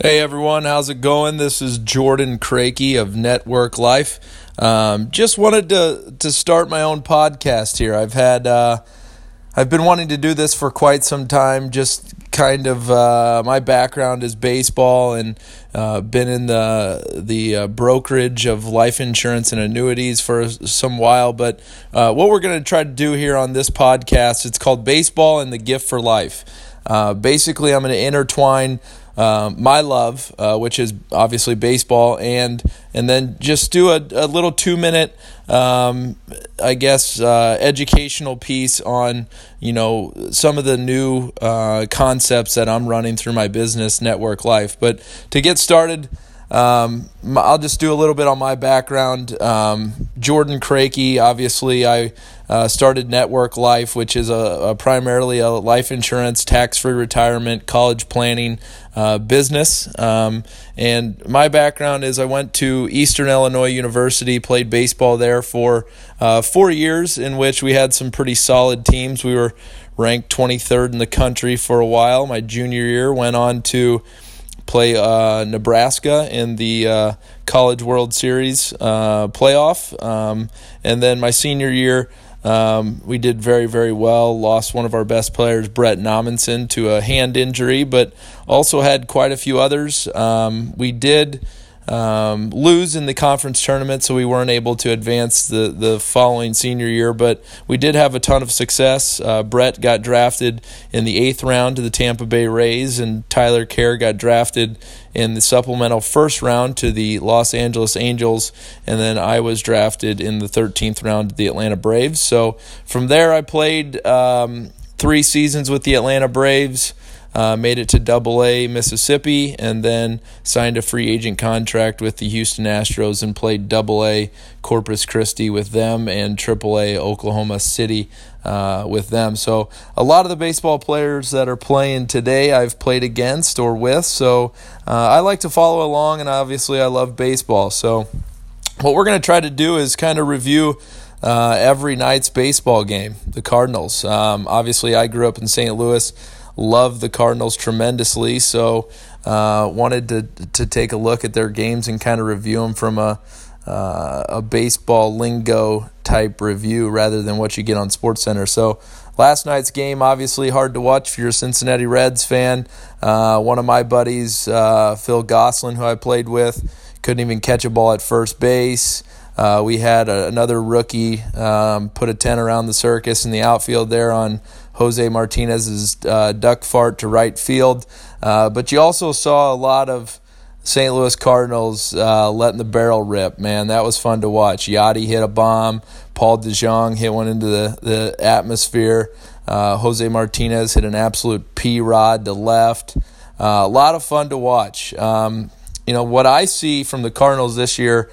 Hey everyone, how's it going? This is Jordan Crakey of Network Life. Um, just wanted to to start my own podcast here. I've had uh, I've been wanting to do this for quite some time. Just kind of uh, my background is baseball and uh, been in the the uh, brokerage of life insurance and annuities for some while. But uh, what we're going to try to do here on this podcast, it's called Baseball and the Gift for Life. Uh, basically, I'm going to intertwine um, my love, uh, which is obviously baseball, and and then just do a, a little two minute, um, I guess, uh, educational piece on you know some of the new uh, concepts that I'm running through my business network life. But to get started. Um, I'll just do a little bit on my background. Um, Jordan Crakey, obviously, I uh, started Network Life, which is a, a primarily a life insurance, tax free retirement, college planning uh, business. Um, and my background is I went to Eastern Illinois University, played baseball there for uh, four years, in which we had some pretty solid teams. We were ranked 23rd in the country for a while. My junior year went on to play uh, Nebraska in the uh, College World Series uh, playoff. Um, and then my senior year, um, we did very, very well. Lost one of our best players, Brett Nommensen, to a hand injury, but also had quite a few others. Um, we did um, lose in the conference tournament, so we weren't able to advance the, the following senior year. But we did have a ton of success. Uh, Brett got drafted in the eighth round to the Tampa Bay Rays, and Tyler Kerr got drafted in the supplemental first round to the Los Angeles Angels, and then I was drafted in the 13th round to the Atlanta Braves. So from there, I played um, three seasons with the Atlanta Braves. Uh, made it to Double A Mississippi, and then signed a free agent contract with the Houston Astros and played Double A Corpus Christi with them and Triple A Oklahoma City uh, with them. So a lot of the baseball players that are playing today, I've played against or with. So uh, I like to follow along, and obviously I love baseball. So what we're going to try to do is kind of review. Uh, every night's baseball game, the Cardinals. Um, obviously, I grew up in St. Louis love the Cardinals tremendously. So uh, wanted to to take a look at their games and kind of review them from a uh, a baseball lingo type review rather than what you get on Sports Center. So last night's game obviously hard to watch if you're a Cincinnati Reds fan. Uh, one of my buddies, uh, Phil Gosselin, who I played with, couldn't even catch a ball at first base. Uh, we had a, another rookie um, put a 10 around the circus in the outfield there on Jose Martinez's uh, duck fart to right field. Uh, but you also saw a lot of St. Louis Cardinals uh, letting the barrel rip, man. That was fun to watch. Yadi hit a bomb. Paul DeJong hit one into the, the atmosphere. Uh, Jose Martinez hit an absolute P rod to left. Uh, a lot of fun to watch. Um, you know, what I see from the Cardinals this year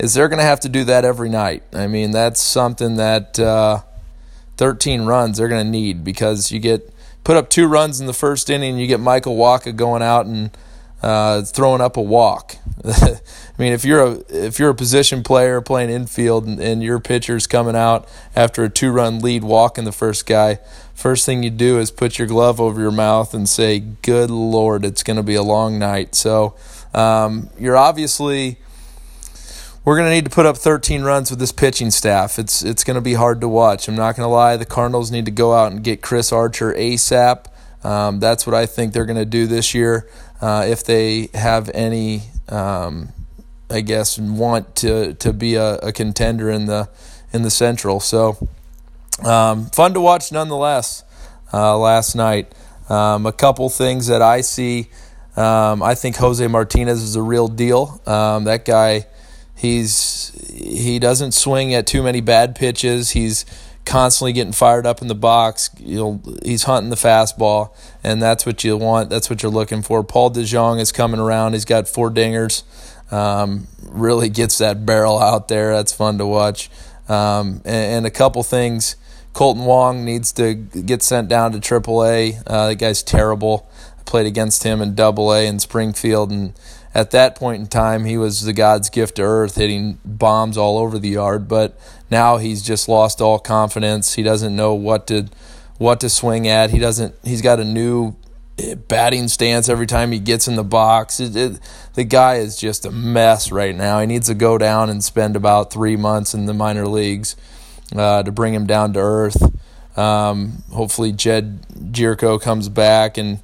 is they're going to have to do that every night. I mean, that's something that uh, 13 runs they're going to need because you get put up two runs in the first inning you get Michael Wacha going out and uh, throwing up a walk. I mean, if you're a if you're a position player playing infield and, and your pitcher's coming out after a two run lead, walking the first guy, first thing you do is put your glove over your mouth and say, "Good Lord, it's going to be a long night." So um, you're obviously we're going to need to put up 13 runs with this pitching staff. It's it's going to be hard to watch. I'm not going to lie. The Cardinals need to go out and get Chris Archer ASAP. Um, that's what I think they're going to do this year uh, if they have any, um, I guess, want to to be a, a, contender in the in the Central. So um, fun to watch nonetheless. Uh, last night, um, a couple things that I see. Um, I think Jose Martinez is a real deal. Um, that guy He's he doesn't swing at too many bad pitches. He's constantly getting fired up in the box. You know, he's hunting the fastball, and that's what you want. That's what you're looking for. Paul DeJong is coming around. He's got four dingers. Um, really gets that barrel out there. That's fun to watch. Um, and, and, a couple things. Kolten Wong needs to get sent down to AAA. Uh, that guy's terrible. I played against him in Double A in Springfield, and at that point in time, he was the God's gift to earth, hitting bombs all over the yard. But now he's just lost all confidence. He doesn't know what to what to swing at. He doesn't. He's got a new batting stance every time he gets in the box. It, it, the guy is just a mess right now. He needs to go down and spend about three months in the minor leagues uh, to bring him down to earth. Um, hopefully, Jed Gyorko comes back and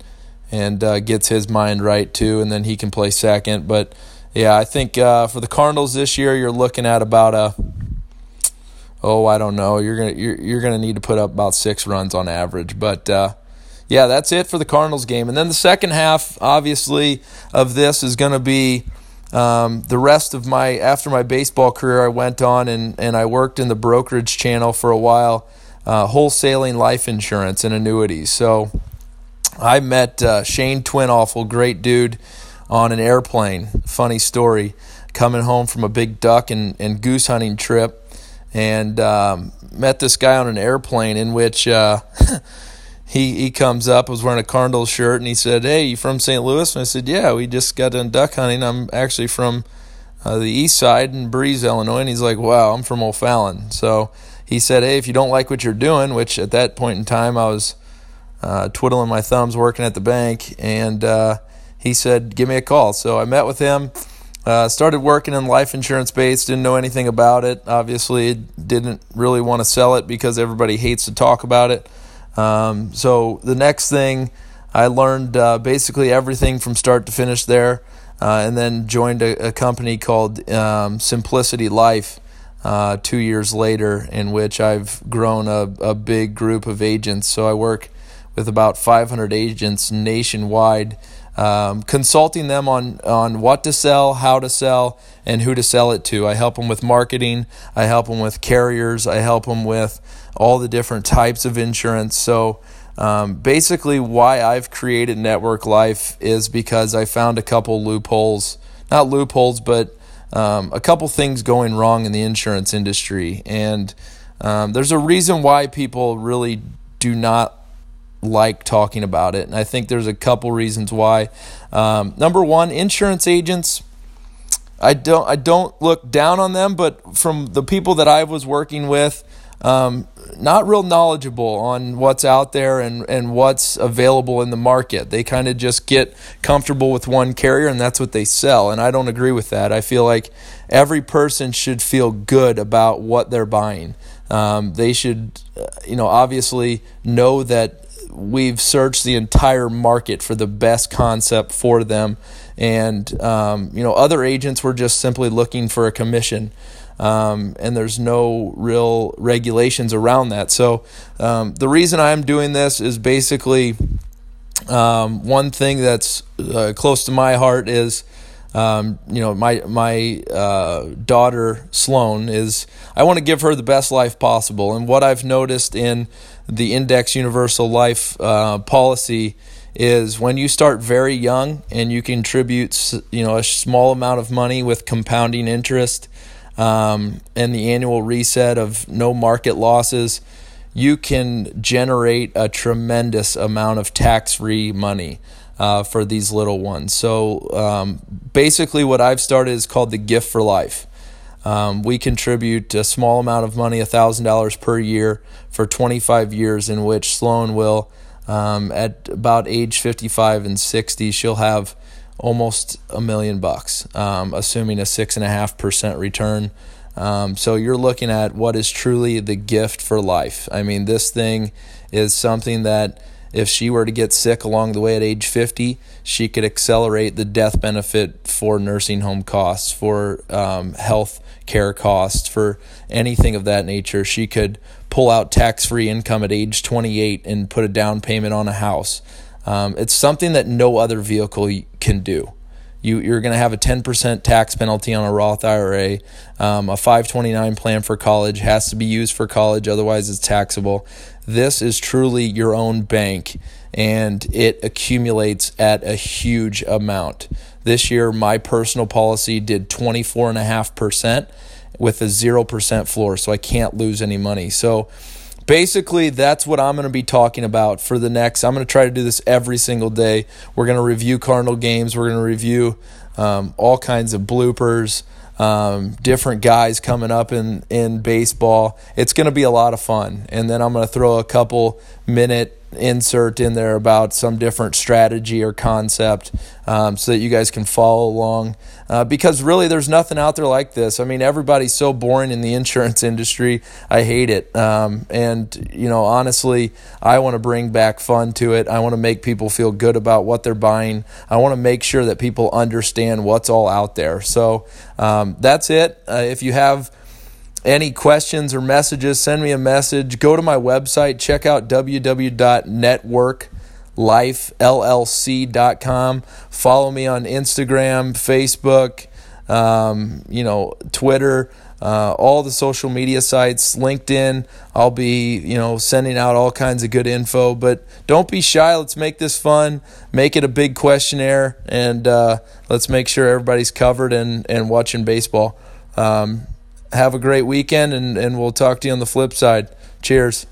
and uh, gets his mind right too, and then he can play second. But yeah, I think uh, for the Cardinals this year, you're looking at about a oh, I don't know. You're gonna you're, you're gonna need to put up about six runs on average, but uh, yeah, that's it for the Cardinals game. And then the second half, obviously, of this is going to be um, the rest of my after my baseball career. I went on and and I worked in the brokerage channel for a while, uh, wholesaling life insurance and annuities. So I met uh, Shane Twinoffle, great dude, on an airplane. Funny story, coming home from a big duck and, and goose hunting trip and um, met this guy on an airplane in which uh, he he comes up. Was wearing a Cardinals shirt, and he said, "Hey, you from St. Louis?" And I said, "Yeah, we just got done duck hunting. I'm actually from uh, the east side in Breese, Illinois." And he's like, "Wow, I'm from O'Fallon." So he said, "Hey, if you don't like what you're doing," which at that point in time I was uh, twiddling my thumbs working at the bank, and uh, he said, "Give me a call." So I met with him. Uh, started working in life insurance base, didn't know anything about it. Obviously, didn't really want to sell it because everybody hates to talk about it. Um, so the next thing, I learned uh, basically everything from start to finish there, uh, and then joined a, a company called um, Simplicity Life uh, two years later, in which I've grown a, a big group of agents. So I work with about 500 agents nationwide um, consulting them on, on what to sell, how to sell, and who to sell it to. I help them with marketing, I help them with carriers, I help them with all the different types of insurance. So, um, basically, why I've created Network Life is because I found a couple loopholes, not loopholes, but um, a couple things going wrong in the insurance industry. And um, there's a reason why people really do not like talking about it. And I think there's a couple reasons why. Um, number one, insurance agents. I don't I don't look down on them, but from the people that I was working with, um, not real knowledgeable on what's out there and, and what's available in the market. They kind of just get comfortable with one carrier and that's what they sell. And I don't agree with that. I feel like every person should feel good about what they're buying. Um, they should, uh, you know, obviously know that we've searched the entire market for the best concept for them. And, um, you know, other agents were just simply looking for a commission. Um, and there's no real regulations around that. So, um, the reason I'm doing this is basically um, one thing that's uh, close to my heart is um, you know, my my uh, daughter Sloan is. I want to give her the best life possible, and what I've noticed in the Index Universal Life uh, policy is when you start very young and you contribute, you know, a small amount of money with compounding interest, um, and the annual reset of no market losses, you can generate a tremendous amount of tax-free money uh, for these little ones. So um, basically, what I've started is called the Gift for Life. Um, we contribute a small amount of money, $1,000 per year, for 25 years, in which Sloan will, um, at about age 55 and 60, she'll have almost a million bucks, um, assuming a 6.5% return. Um, so you're looking at what is truly the gift for life. I mean, this thing is something that if she were to get sick along the way at age 50, she could accelerate the death benefit for nursing home costs, for um, health care costs, for anything of that nature. She could pull out tax free income at age 28 and put a down payment on a house. Um, it's something that no other vehicle can do. You, you're going to have a 10% tax penalty on a Roth IRA. Um, a 529 plan for college has to be used for college, otherwise, it's taxable. This is truly your own bank and it accumulates at a huge amount. This year, my personal policy did 24.5% with a 0% floor, so I can't lose any money. So, basically that's what i'm going to be talking about for the next i'm going to try to do this every single day we're going to review cardinal games we're going to review um, all kinds of bloopers um, different guys coming up in, in baseball. It's going to be a lot of fun. And then I'm going to throw a couple minute insert in there about some different strategy or concept um, so that you guys can follow along. Uh, because really, there's nothing out there like this. I mean, everybody's so boring in the insurance industry. I hate it. Um, and, you know, honestly, I want to bring back fun to it. I want to make people feel good about what they're buying. I want to make sure that people understand what's all out there. So um, that's it. Uh, if you have any questions or messages, send me a message. Go to my website, check out www.networklifellc.com. Follow me on Instagram, Facebook, um, you know, Twitter. Uh, all the social media sites, LinkedIn. I'll be, you know, sending out all kinds of good info. But don't be shy. Let's make this fun. Make it a big questionnaire, and uh, let's make sure everybody's covered and and watching baseball. Um, have a great weekend, and, and we'll talk to you on the flip side. Cheers.